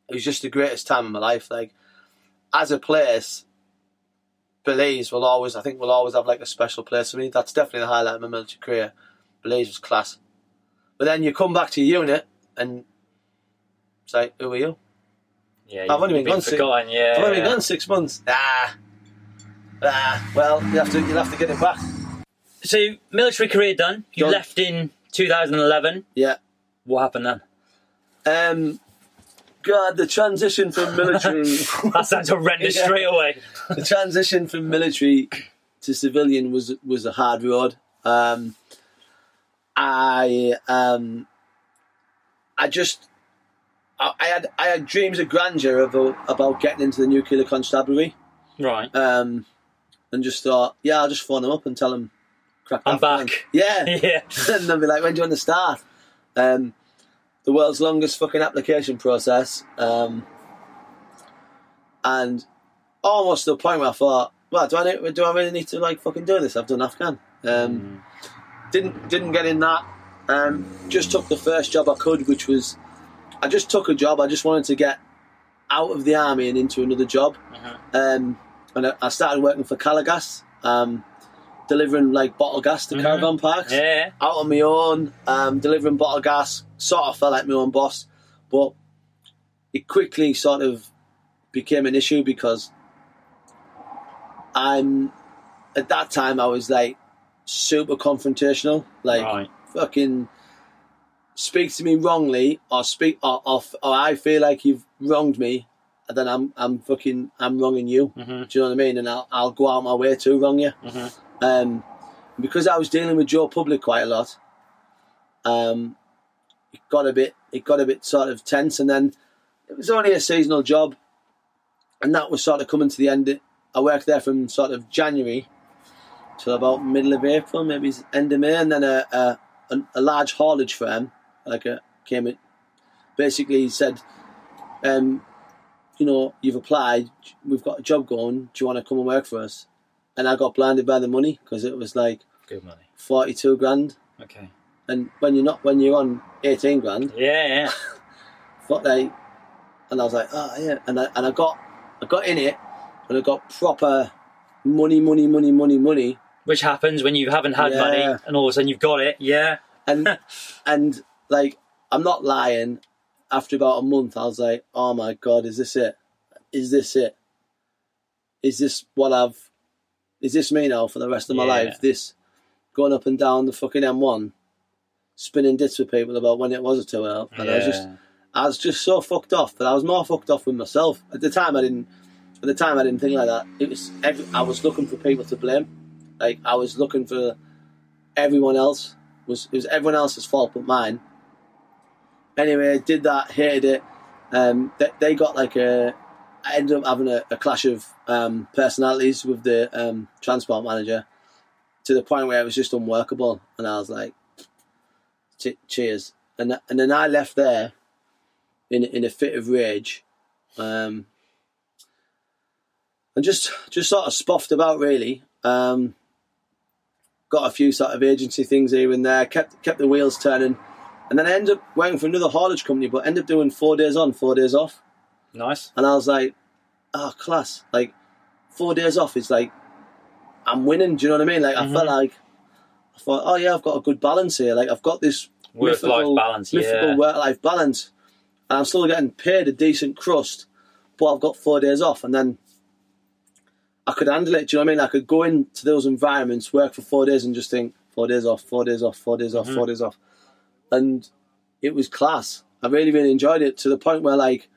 S2: it was just the greatest time of my life. Like as a place, Belize will always, I think, will always have like a special place for me. That's definitely the highlight of my military career. Belize was class. But then you come back to your unit and it's like, who are you?
S1: yeah,
S2: I've only been gone six-
S1: Yeah.
S2: I've only
S1: yeah.
S2: been gone six months. Ah, ah. Well, you have to, you'll have to get it back.
S1: So, military career done. You
S2: Done.
S1: left in 2011.
S2: Yeah.
S1: What happened then?
S2: Um. God, the transition from military. *laughs*
S1: That sounds horrendous
S2: Yeah.
S1: straight away.
S2: the transition from military to civilian was was a hard road. Um, I um, I just I, I had I had dreams of grandeur about about getting into the nuclear constabulary,
S1: Right.
S2: um, and just thought, yeah, I'll just phone them up and tell them,
S1: I'm
S2: that phone."
S1: back.
S2: Yeah, *laughs*
S1: yeah.
S2: and they'll be like, when do you want to start? Um, the world's longest fucking application process. Um, and almost to the point where I thought, well, do I need, do I really need to like fucking do this? I've done Afghan. Um, Didn't didn't get in that. Um, just took the first job I could, which was I just took a job. I just wanted to get out of the army and into another job.
S1: Mhm.
S2: Um, and I- I started working for Calor Gas, um, delivering like bottle gas to
S1: Mhm.
S2: caravan parks
S1: Yeah.
S2: out on my own, um, delivering bottle gas, sort of felt like my own boss, but it quickly sort of became an issue because I'm at that time I was like super confrontational, like
S1: right.
S2: fucking speak to me wrongly or speak or, or, or I feel like you've wronged me, and then I'm I'm fucking I'm wronging you.
S1: hmm
S2: Do you know what I mean? And I'll, I'll go out my way to wrong you.
S1: hmm
S2: Um, because I was dealing with Joe Public quite a lot, um, it got a bit it got a bit sort of tense, and then it was only a seasonal job, and that was sort of coming to the end. I worked there from sort of January till about middle of April, maybe end of May, and then a a, a, large haulage firm like a came in, basically said, um, you know, you've applied, we've got a job going. Do you want to come and work for us? And I got blinded by the money because it was like
S1: Good money.
S2: forty-two grand,
S1: Okay.
S2: and when you're not when you're on eighteen grand,
S1: Yeah, yeah.
S2: what *laughs* they, and I was like, oh yeah, and I and I got I got in it, and I got proper money, money, money, money, money,
S1: Which happens when you haven't had
S2: Yeah.
S1: money and all of a sudden you've got it. Yeah.
S2: and *laughs* and like I'm not lying. After about a month, I was like, "Oh my god, is this it? Is this it? Is this what I've? Is this me now for the rest of my
S1: Yeah.
S2: life? This going up and down the fucking M1, spinning dits with people about when it was a two and I was just, I was just so fucked off. But I was more fucked off with myself at the time. I didn't. At the time, I didn't think like that. It was. Every, I was looking for people to blame, Like I was looking for everyone else. It was it was everyone else's fault but mine. Anyway, I did that, hated it. Um, they, they got like a. I ended up having a, a clash of um, personalities with the um, transport manager, to the point where it was just unworkable, and I was like, "Cheers." And and then I left there, in in a fit of rage, um, and just just sort of spoffed about really. Um, got a few sort of agency things here and there, kept kept the wheels turning, and then I ended up working for another haulage company, but ended up doing four days on, four days off,
S1: Nice.
S2: and I was like, "Oh, class!" Like four days off is like I'm winning. Do you know what I mean? Like I felt mm-hmm. like I thought, "Oh yeah, I've got a good balance here. Like I've got this
S1: Work-life balance,
S2: mythical
S1: yeah.
S2: work-life balance, and I'm still getting paid a decent crust, but I've got four days off, and then." I could handle it. Do you know what I mean? I could go into those environments, work for four days, and just think four days off, four days off, four days off,
S1: Mm-hmm.
S2: four days off, and it was class. I really, really enjoyed it to the point where, like,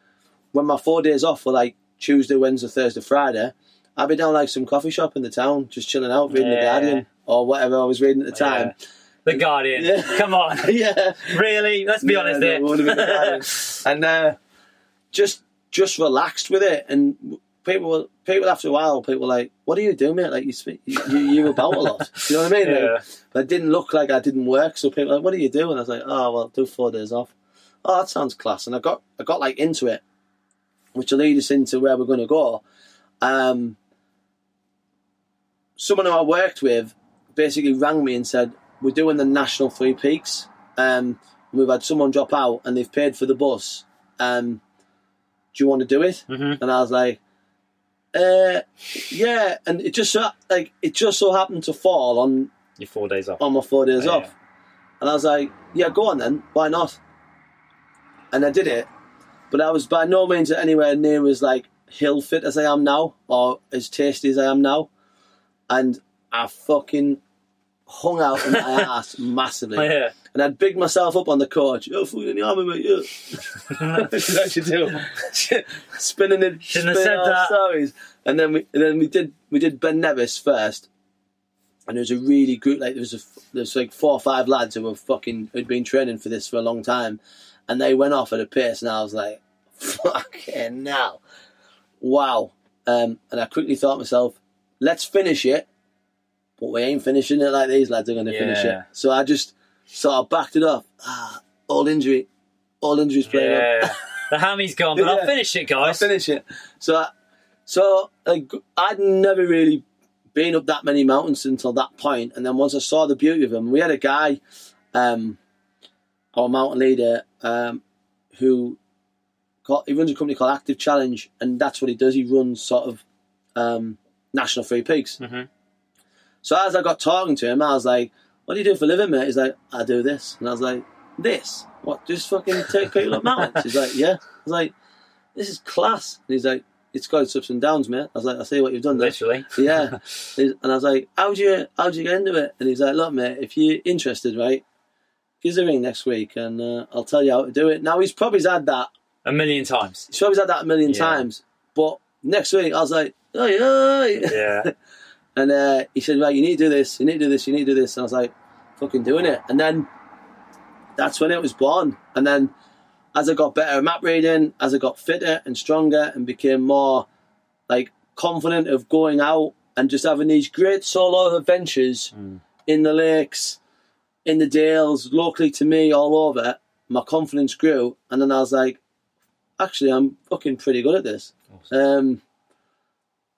S2: when my four days off were like Tuesday, Wednesday, Thursday, Friday, I'd be down like some coffee shop in the town, just chilling out, reading the Guardian or whatever I was reading at the time.
S1: The Guardian.
S2: Yeah.
S1: Come on. *laughs*
S2: Yeah,
S1: really? Let's be
S2: Yeah,
S1: honest
S2: no,
S1: here.
S2: it would have been the *laughs* and uh, just just relaxed with it. And people, people after a while, people were like, "What do you do, mate? Like you speak, you, you're about a lot." *laughs* Do you know what I mean? Like,
S1: Yeah.
S2: but it didn't look like I didn't work. So people were like, "What do you do?" And I was like, "Oh, well, do four days off." Oh, that sounds class. And I got I got like into it, which will lead us into where we're going to go. Um, someone who I worked with basically rang me and said, "We're doing the national three peaks. Um, we've had someone drop out and they've paid for the bus. Um, do you want to do it?"
S1: Mhm.
S2: And I was like, uh, "Yeah." And it just so, like it just so happened to fall on
S1: You're four days off.
S2: on my four days
S1: Yeah.
S2: off. And I was like, yeah, go on then. Why not? And I did it. But I was by no means anywhere near as like hill fit as I am now or as tasty as I am now. And I fucking hung out in my *laughs* ass massively.
S1: Oh, yeah.
S2: And I'd big myself up on the coach. Oh, fucking in the army, mate. Yeah. *laughs* *laughs* this what you do. *laughs* spinning it, spinning our
S1: that.
S2: stories. And then we, and then we did, we did Ben Nevis first and there was a really good like there was a there was like four or five lads who were fucking who'd been training for this for a long time, and they went off at a pace, and I was like, fucking now, wow. Um, and I quickly thought to myself, let's finish it, but we ain't finishing it like these lads are going to finish it. So I just sort I backed it off. Ah, all injury, all injuries playing up.
S1: Yeah. the hammy's gone, but I'll finish it,
S2: I'll
S1: guys.
S2: finish it. So, I- so like, I'd never really been up that many mountains until that point, and then once I saw the beauty of them, we had a guy, um, our mountain leader, um, who got, he runs a company called Active Challenge, and that's what he does. He runs sort of um, national free peaks.
S1: Mhm.
S2: So as I got talking to him, I was like, "What do you do for a living, mate?" He's like, "I do this," and I was like, "This? What? Just fucking take people up mountains?" He's like, "Yeah." I was like, "This is class." And he's like, "It's got its ups and downs, mate." I was like, "I see what you've done there."
S1: Literally.
S2: yeah. *laughs* And I was like, how'd you, how'd you get into it? And he's like, look, mate, if you're interested, right, give us a ring next week and uh, I'll tell you how to do it. Now, he's probably had that,
S1: A million times.
S2: he's probably had that a million
S1: Yeah.
S2: times. But next week, I was like, oh, yeah.
S1: Yeah. *laughs*
S2: And uh, he said, right, you need to do this, you need to do this, you need to do this. And I was like, fucking doing it. And then that's when it was born. And then as I got better at map reading, as I got fitter and stronger and became more like confident of going out and just having these great solo adventures in the lakes, in the dales, locally to me, all over, my confidence grew. And then I was like, actually, I'm fucking pretty good at this. Um,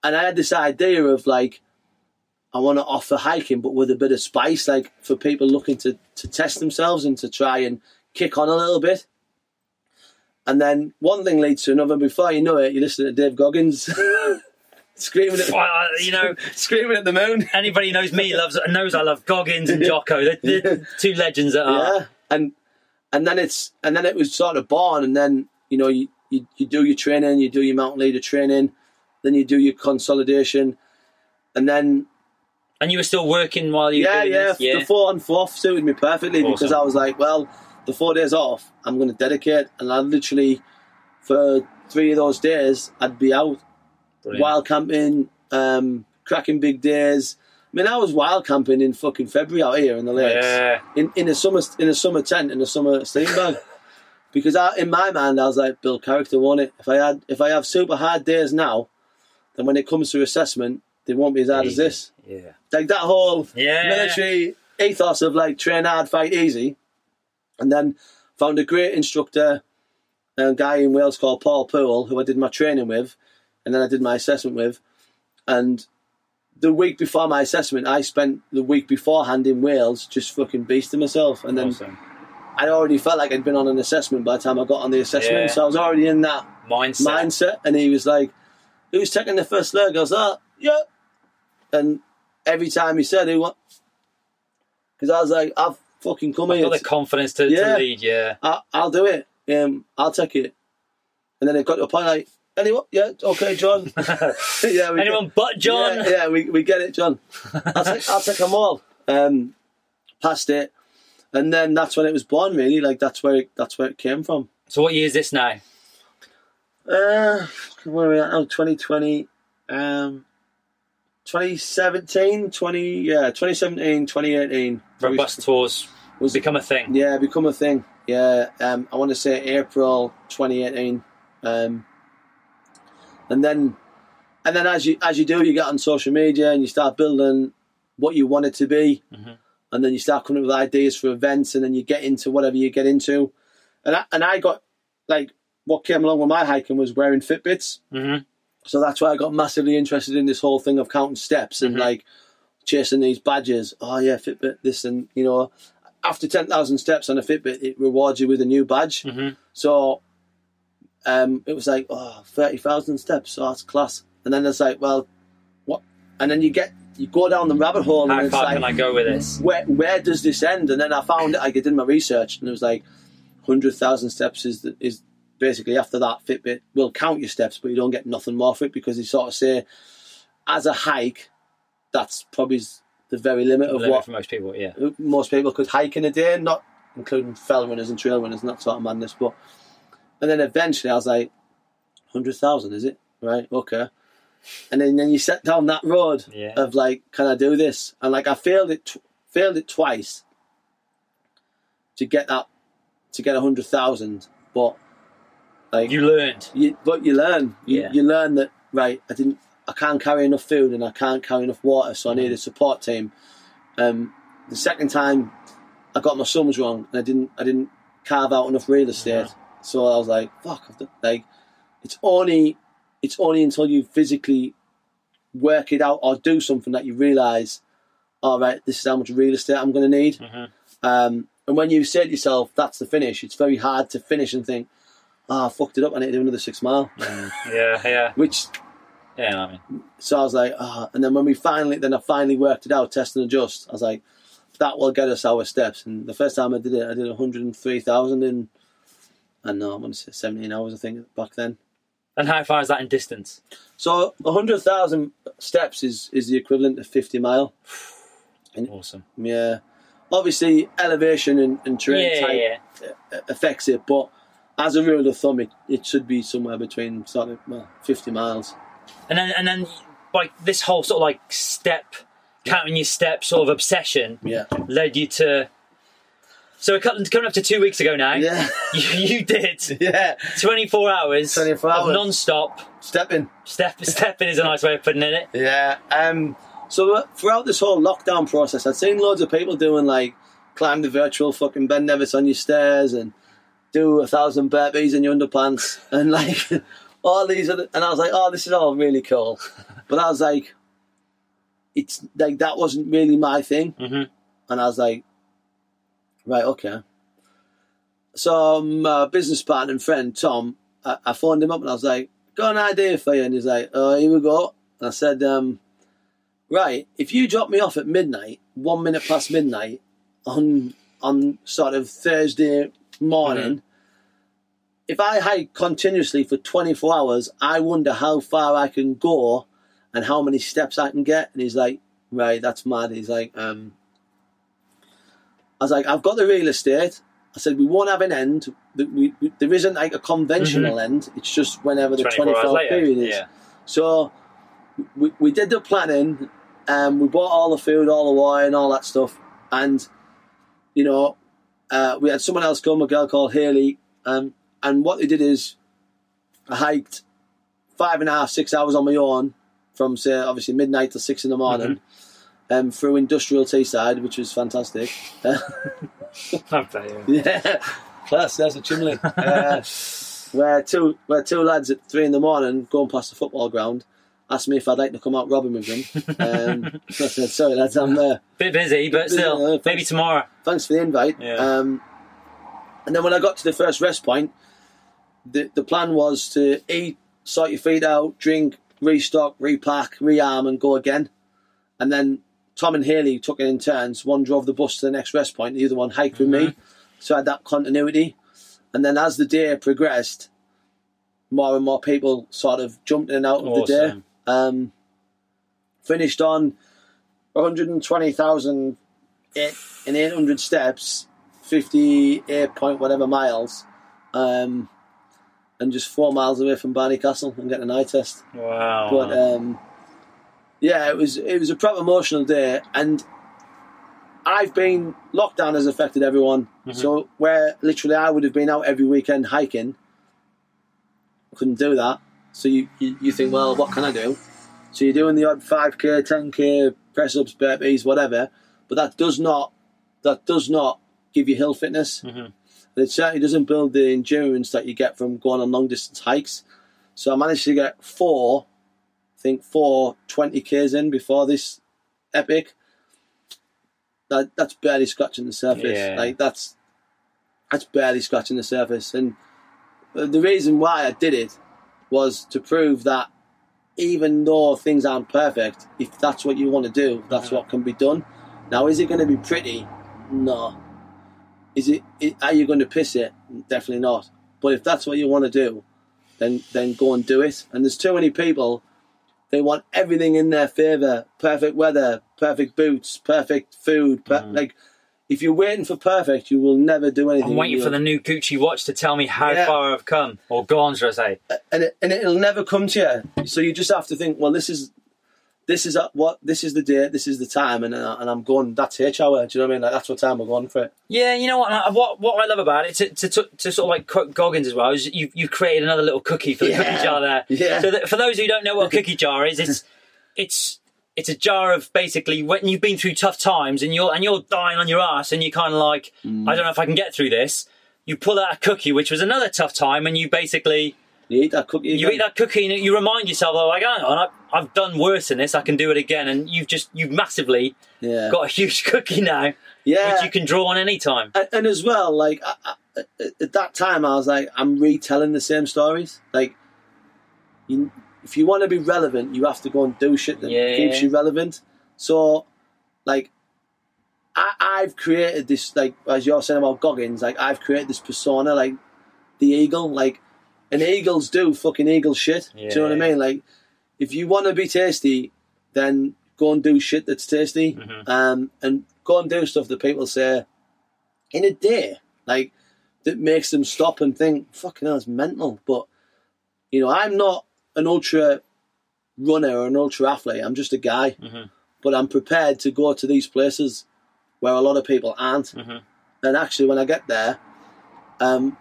S2: and I had this idea of like, I want to offer hiking, but with a bit of spice, like for people looking to, to test themselves and to try and kick on a little bit. And then one thing leads to another. Before you know it, you listen to Dave Goggins *laughs* screaming at
S1: Well, you know, *laughs*
S2: screaming at the moon.
S1: anybody who knows me loves knows I love Goggins and Jocko. They're, they're two legends that are.
S2: yeah, and and then it's and then it was sort of born, and then you know you, you you do your training, you do your mountain leader training, then you do your consolidation, and then
S1: And you were still working while you were
S2: yeah,
S1: doing
S2: yeah,
S1: this? Yeah.
S2: the four on four off suited me perfectly because I was like, well, the four days off, I'm going to dedicate, and I literally for three of those days I'd be out
S1: Brilliant.
S2: wild camping, um, cracking big days, I mean, I was wild camping in fucking February out here in the lakes,
S3: Yeah.
S2: in in a summer in a summer tent in a summer sleeping bag. *laughs* because I, in my mind, I was like, build character, won't it? If I had if I have super hard days now, then when it comes to assessment, they won't be as hard as this.
S3: Yeah.
S2: Like that whole
S3: Yeah.
S2: military ethos of like train hard, fight easy, and then found a great instructor, a guy in Wales called Paul Poole, who I did my training with, and then I did my assessment with, and the week before my assessment, I spent the week beforehand in Wales just fucking beasting myself, and then
S3: Awesome.
S2: I already felt like I'd been on an assessment by the time I got on the assessment,
S3: Yeah.
S2: so I was already in that
S3: Mindset.
S2: mindset. And he was like, "Who's taking the first leg?" I was like, "Yeah." And every time he said, "Who what?" Because I was like, "I've fucking come
S3: I've
S2: here.
S3: got the confidence to,
S2: Yeah.
S3: to lead. Yeah.
S2: I, I'll do it. Um, I'll take it." And then it got to a point like, "Anyone? Yeah, okay, John. *laughs* *laughs* yeah, we
S3: Anyone but John.
S2: Yeah, yeah, we, we get it, John. I'll take I'll take them all." Um, passed it, and then that's when it was born. Really, like that's where it, that's where it came from.
S3: So what year is this now?
S2: Uh, where are we at now? 2020, um, 2017, 20, yeah, 2017, 2018.
S3: Robustours
S2: Was-
S3: become a thing.
S2: Yeah, become a thing. Yeah, um, I want to say April 2018. Um, and then, and then as you as you do, you get on social media and you start building what you want it to be,
S3: Mhm.
S2: and then you start coming up with ideas for events, and then you get into whatever you get into. And I, and I got like what came along with my hiking was wearing Fitbits.
S3: hmm
S2: So that's why I got massively interested in this whole thing of counting steps and
S3: Mhm.
S2: like chasing these badges. Oh yeah, Fitbit this and you know, after ten thousand steps on a Fitbit, it rewards you with a new badge.
S3: hmm
S2: So um, it was like oh 30,000 steps. Oh, that's class. And then it's like, well, what? And then you get you go down the rabbit hole and
S3: How
S2: it's
S3: far
S2: like,
S3: can I go with this?
S2: where where does this end? And then I found it. Like I did my research, and it was like hundred thousand steps is the, is basically after that Fitbit will count your steps, but you don't get nothing more for it because they sort of say as a hike, that's probably the very limit of
S3: Limit
S2: what
S3: for most people. Yeah.
S2: most people could hike in a day, not including fell runners and trail runners and that sort of madness. But and then eventually I was like, hundred thousand, is it? Right, okay. And then, then you set down that road
S3: Yeah.
S2: of like, can I do this? And like I failed it, tw- failed it twice to get that, to get a hundred thousand. But like
S3: You learned.
S2: you, but you learn. You,
S3: Yeah.
S2: you learn that right. I didn't. I can't carry enough food and I can't carry enough water, so I need a support team. Um, the second time, I got my sums wrong and I didn't. I didn't carve out enough real estate. So I was like, "Fuck!" Like, it's only, it's only until you physically work it out or do something that you realise, all right, this is how much real estate I'm going to need.
S3: Mhm.
S2: Um, and when you say to yourself, "That's the finish," it's very hard to finish and think, "Ah, I fucked it up. I need to do another six mile." *laughs*
S3: Yeah. Yeah.
S2: Which
S3: Yeah. I mean,
S2: so I was like, ah. and then when we finally, then I finally worked it out, test and adjust. I was like, that will get us our steps. And the first time I did it, I did 103,000 in, I don't know, I'm going to say 17 hours, I think, back then.
S3: and how far is that in distance?
S2: So 100,000 steps is, is the equivalent of 50 mile.
S3: Awesome.
S2: Yeah. Obviously, elevation and, and terrain
S3: Yeah.
S2: type
S3: Yeah.
S2: affects it, but as a rule of thumb, it, it should be somewhere between sort of well, 50 miles.
S3: And then and then like this whole sort of like step counting your steps sort of obsession
S2: Yeah.
S3: led you to. So coming coming up to two weeks ago now.
S2: Yeah. *laughs*
S3: You, you did *laughs*
S2: yeah.
S3: 24 hours
S2: 24
S3: of
S2: hours.
S3: non-stop
S2: Stepping.
S3: step *laughs* stepping is a nice way of putting it.
S2: Yeah. Um. So uh, throughout this whole lockdown process, I'd seen loads of people doing like climb the virtual fucking Ben Nevis on your stairs and do a thousand burpees in your underpants and like *laughs* all these other. And I was like, oh, this is all really cool. But I was like, it's like that wasn't really my thing.
S3: Mhm.
S2: And I was like, right, okay. So my business partner and friend Tom, I, I phoned him up and I was like, got an idea for you. And he's like, oh, here we go. And I said, um, right, if you drop me off at midnight, one minute past midnight, on on sort of Thursday morning, if I hike continuously for 24 hours, I wonder how far I can go and how many steps I can get. And he's like, right, that's mad. He's like, um, I was like, I've got the real estate. I said, we won't have an end. We, we- there isn't like a conventional end. It's just whenever the
S3: 24
S2: 24
S3: hours
S2: hour
S3: later.
S2: period is.
S3: Yeah.
S2: So we, we did the planning um, we bought all the food, all the wine, all that stuff, and you know, uh, we had someone else come, a girl called Haley, um, and what they did is, I hiked five and a half, six hours on my own from say obviously midnight to six in the morning, um, through industrial Teesside, which was fantastic.
S3: Love that, yeah.
S2: yeah, class. There's a chimney. *laughs* Uh, where two where two lads at three in the morning going past the football ground asked me if I'd like to come out robbing with them. Um, *laughs* I said, sorry lads, I'm there.
S3: Bit busy, but still,
S2: Yeah,
S3: maybe tomorrow.
S2: Thanks for the invite.
S3: Yeah.
S2: Um, and then when I got to the first rest point, the the plan was to eat, sort your feet out, drink, restock, repack, rearm, and go again. And then Tom and Haley took it in turns. One drove the bus to the next rest point, the other one hiked with me. So I had that continuity. And then as the day progressed, more and more people sort of jumped in and out of the day. Um, finished on 120,000 in 800 steps, 58 point whatever miles, um, and just four miles away from Barney Castle and getting an eye test.
S3: Wow.
S2: But um, yeah, it was it was a proper emotional day, and I've been lockdown has affected everyone. So where literally I would have been out every weekend hiking, couldn't do that. So you, you you think, well, what can I do? So you're doing the odd five k, ten k, press ups, burpees, whatever, but that does not that does not give you hill fitness.
S3: Mhm.
S2: It certainly doesn't build the endurance that you get from going on long distance hikes. So I managed to get four, I think four 20 Ks in before this epic. That that's barely scratching the surface.
S3: Yeah.
S2: Like that's that's barely scratching the surface. And the reason why I did it was to prove that even though things aren't perfect, if that's what you want to do, that's what can be done. Now, is it going to be pretty? No. Is it? are you going to piss it? Definitely not. But if that's what you want to do, then then go and do it. And there's too many people. They want everything in their favour: perfect weather, perfect boots, perfect food. Per- mm. Like, if you're waiting for perfect, you will never do anything.
S3: I'm waiting for the new Gucci watch to tell me how
S2: Yeah.
S3: far I've come, or gone, should I say?
S2: and it, and it'll never come to you. So you just have to think, well, this is this is what this is the date, this is the time, and uh, and I'm going. That's H hour. Do you know what I mean? Like that's what time we're going for it.
S3: Yeah, you know what? I- What what I love about it to, to, to, to sort of like quote Goggins as well is you you created another little cookie for the
S2: Yeah.
S3: cookie jar there. *laughs*
S2: Yeah.
S3: So that, for those who don't know what a cookie jar is, it's it's it's a jar of basically when you've been through tough times and you're and you're dying on your ass and you're kind of like
S2: Mm.
S3: I don't know if I can get through this. You pull out a cookie, which was another tough time, and you basically
S2: You eat that cookie.
S3: you eat that cookie and you remind yourself, oh, like, hang on, I, I've done worse than this. I can do it again, and you've just you've massively
S2: Yeah.
S3: got a huge *laughs* cookie now,
S2: yeah.
S3: which you can draw on any time.
S2: and, and as well, like I, I, at that time, I was like, I'm retelling the same stories. Like, you, if you want to be relevant, you have to go and do shit that
S3: Yeah.
S2: keeps you relevant. So, like, I, I've created this, like, as you're saying about Goggins, like, I've created this persona, like, the eagle, like, and eagles do fucking eagle shit. Do you know what I mean? Like, if you want to be tasty, then go and do shit that's tasty,
S3: Mm-hmm.
S2: um, and go and do stuff that people say in a day, like that makes them stop and think, "Fucking hell, it's mental." But you know, I'm not an ultra runner or an ultra athlete. I'm just a guy,
S3: Mhm.
S2: but I'm prepared to go to these places where a lot of people aren't.
S3: Mhm.
S2: And actually, when I get there, um,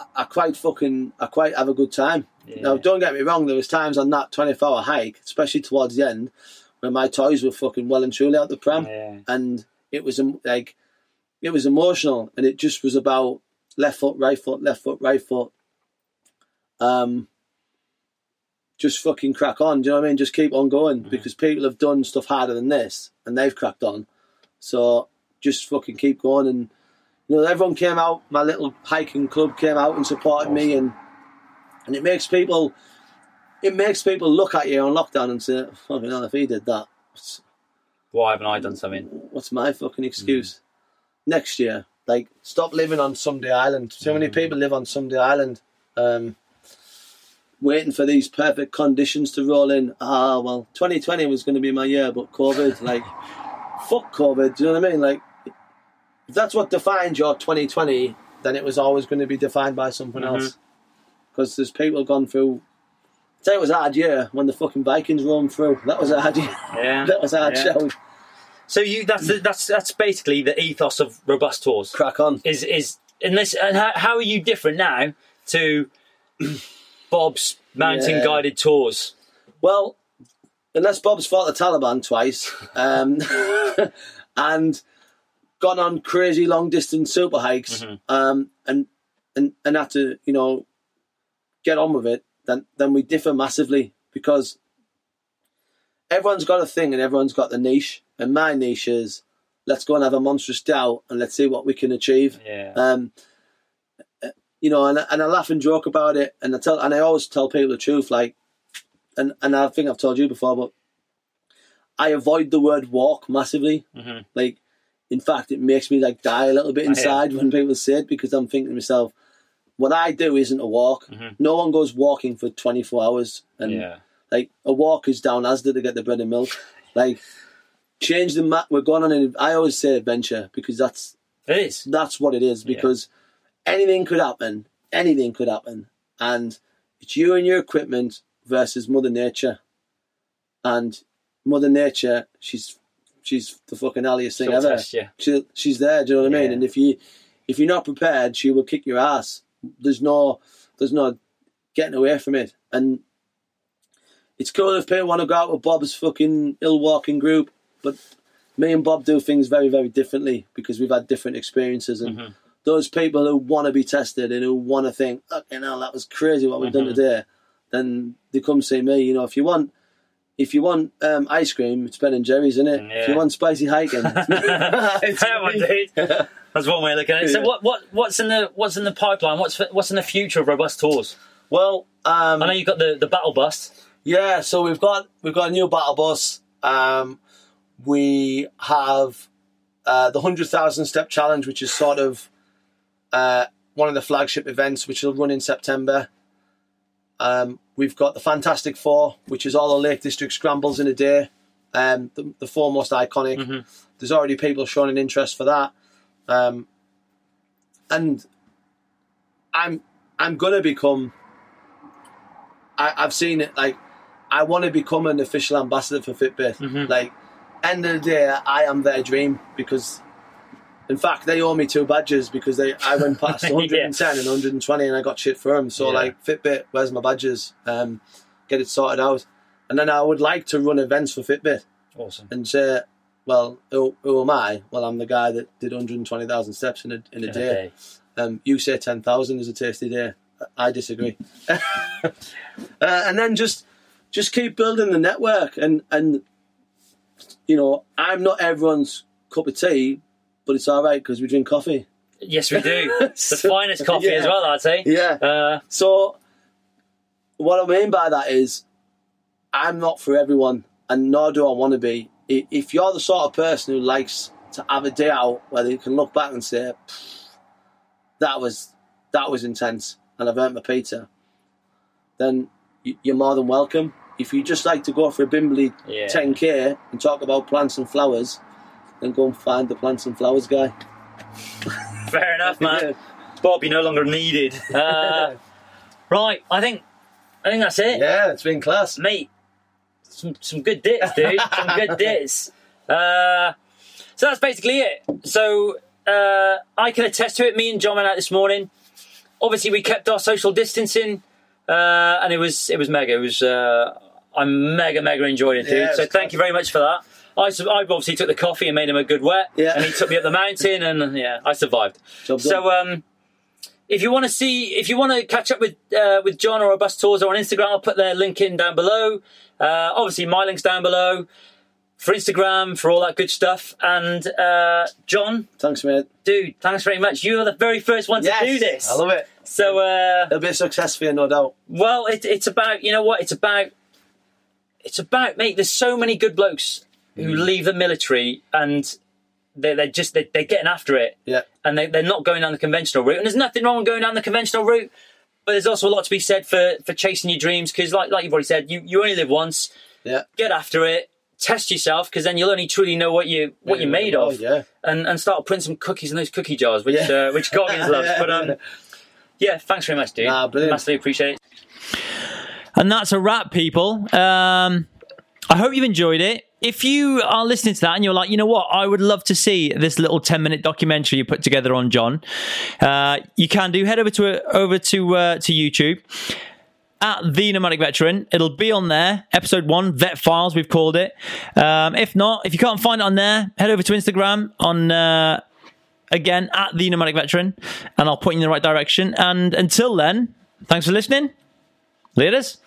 S2: I- I quite fucking, I quite have a good time. Now, don't get me wrong. There was times on that 24 hour hike, especially towards the end, when my toys were fucking well and truly out the pram,
S3: Yeah.
S2: and it was um, like, it was emotional, and it just was about left foot, right foot, left foot, right foot. Um, just fucking crack on. Do you know what I mean? Just keep on going mm-hmm. because people have done stuff harder than this, and they've cracked on. So just fucking keep going, and you know everyone came out. My little hiking club came out and supported me, and and it makes people it makes people look at you on lockdown and say, "Fucking hell, if he did that,
S3: Why haven't I done something?
S2: what's my fucking excuse?" Mm. Next year, like, stop living on Someday Island. So many mm. people live on Someday Island, um, waiting for these perfect conditions to roll in. Ah, well, 2020 was going to be my year, but COVID, *laughs* like, fuck COVID. Do you know what I mean? Like, if that's what defined your 2020, then it was always going to be defined by something
S3: Mhm.
S2: else. Because there's people gone through Tell you it was a hard year when the fucking Vikings roamed through. That was a hard year.
S1: Yeah. *laughs*
S2: that was a hard
S1: Yeah.
S2: show.
S1: So you that's that's that's basically the ethos of Robustours.
S2: Crack on.
S1: Is is unless and how, how are you different now to Bob's mountain
S2: Yeah.
S1: guided tours?
S2: Well, unless Bob's fought the Taliban twice um, *laughs* and gone on crazy long distance super hikes um, and, and and had to, you know, get on with it, then then we differ massively because everyone's got a thing and everyone's got the niche. And my niche is let's go and have a monstrous doubt and let's see what we can achieve.
S1: Yeah.
S2: Um, you know, and and I laugh and joke about it, and I tell, and I always tell people the truth, like, and and I think I've told you before, but I avoid the word walk massively.
S1: Mhm.
S2: Like, in fact, it makes me like die a little bit inside when people say it because I'm thinking to myself, what I do isn't a walk.
S1: Mhm.
S2: No one goes walking for 24 hours, and
S1: yeah.
S2: like a walk is down as Asda to get the bread and milk. Like, change the map. We're going on an. I always say adventure because that's
S1: It is.
S2: that's what it is
S1: Yeah.
S2: Anything could happen. Anything could happen, and it's you and your equipment versus Mother Nature. And Mother Nature, she's she's the fucking alliest thing
S1: She'll
S2: ever.
S1: test you.
S2: She, she's there. Do you know what I mean?
S1: Yeah.
S2: And if you if you're not prepared, she will kick your ass. There's no there's no getting away from it. And it's cool if people want to go out with Bob's fucking ill walking group, but me and Bob do things very, very differently because we've had different experiences. And
S1: Mhm.
S2: Those people who want to be tested and who want to think, okay, now that was crazy what we've done
S1: Mhm.
S2: today, then they come see me. You know, if you want. If you want um, ice cream, it's Ben and Jerry's, isn't it? If you want spicy hiking, it's
S1: That one, dude. *laughs* That's one way of looking at it. So
S2: Yeah.
S1: what, what what's in the what's in the pipeline? What's what's in the future of Robustours?
S2: well, um,
S1: I know you've got the, the battle bus.
S2: Yeah, so we've got we've got a new battle bus. Um, we have uh, the hundred thousand step challenge, which is sort of uh, one of the flagship events, which will run in September. Um, we've got the Fantastic Four, which is all the Lake District scrambles in a day. Um, the, the four most iconic.
S1: Mhm.
S2: There's already people showing an interest for that, um, and I'm I'm gonna become. I, I've seen it like I want to become an official ambassador for Fitbit.
S1: Mhm.
S2: Like, end of the day, I am their dream because, in fact, they owe me two badges because they I went past *laughs*
S1: Yeah.
S2: 110 and 120 and I got shit for them. So,
S1: Yeah.
S2: like, Fitbit, where's my badges? Um, get it sorted out. And then I would like to run events for Fitbit
S1: Awesome.
S2: and say, well, who, who am I? Well, I'm the guy that did 120,000 steps in a, in a
S1: In a
S2: day.
S1: day.
S2: Um, you say 10,000 is a tasty day. I disagree. *laughs* uh, and then just just keep building the network and and you know I'm not everyone's cup of tea, but it's all right because we drink coffee.
S1: Yes, we do. *laughs* the
S2: So-
S1: finest coffee
S2: yeah.
S1: as well, I'd say.
S2: Yeah.
S1: Uh,
S2: So what I mean by that is I'm not for everyone, and nor do I want to be. If you're the sort of person who likes to have a day out where you can look back and say, "That was that was intense," and I've earned my pizza, then you're more than welcome. If you just like to go for a Bimbley
S1: Yeah.
S2: 10k and talk about plants and flowers, then go and find the plants and flowers guy.
S1: fair enough, man. Bob, you're no longer needed. *laughs* Uh, right, I think I think that's it.
S2: yeah, it's been class.
S1: mate, some some good dits, dude. some good *laughs* dits. Uh, so that's basically it. So uh, I can attest to it. Me and John went out this morning. Obviously, we kept our social distancing, uh, and it was it was mega. It was uh, I mega mega enjoyed it, dude.
S2: Yeah, it
S1: so
S2: was
S1: thank you very much for that. I, su- I obviously took the coffee and made him a good wet,
S2: Yeah.
S1: and he took me up the mountain, and yeah, I survived.
S2: Job done.
S1: So um, if you want to see, if you want to catch up with uh, with John Robustours or on Instagram, I'll put their link in down below. Uh, obviously, my link's down below for Instagram for all that good stuff. And uh, John,
S2: Thanks, mate.
S1: dude, thanks very much. You were the very first one to do this.
S2: I love it.
S1: So uh,
S2: It'll be a success for you, no doubt.
S1: well, it, it's about you know what? It's about it's about mate. There's so many good blokes who
S2: Mm.
S1: leave the military and they're, they're just they, they're getting after it
S2: Yeah.
S1: and they, they're not going down the conventional route. And there's nothing wrong with going down the conventional route, but there's also a lot to be said for for chasing your dreams because, like like you've already said, you, you only live once.
S2: Yeah.
S1: Get after it. Test yourself because then you'll only truly know what you what you're made
S2: Oh,
S1: of,
S2: Yeah.
S1: and and start putting some cookies in those cookie jars, which
S2: Yeah.
S1: uh, which Goggins loves. *laughs* But um, yeah, thanks very much, dude.
S2: Nah, brilliant.
S1: Massively appreciate it. And that's a wrap, people. Um, I hope you've enjoyed it. If you are listening to that and you're like, you know what, I would love to see this little 10 minute documentary you put together on John, uh, you can do. Head over to over to uh, to YouTube at the nomadic veteran. It'll be on there. Episode one, Vet Files, we've called it. Um, if not, if you can't find it on there, head over to Instagram on uh, again at the nomadic veteran, and I'll point you in the right direction. And until then, thanks for listening. Laters.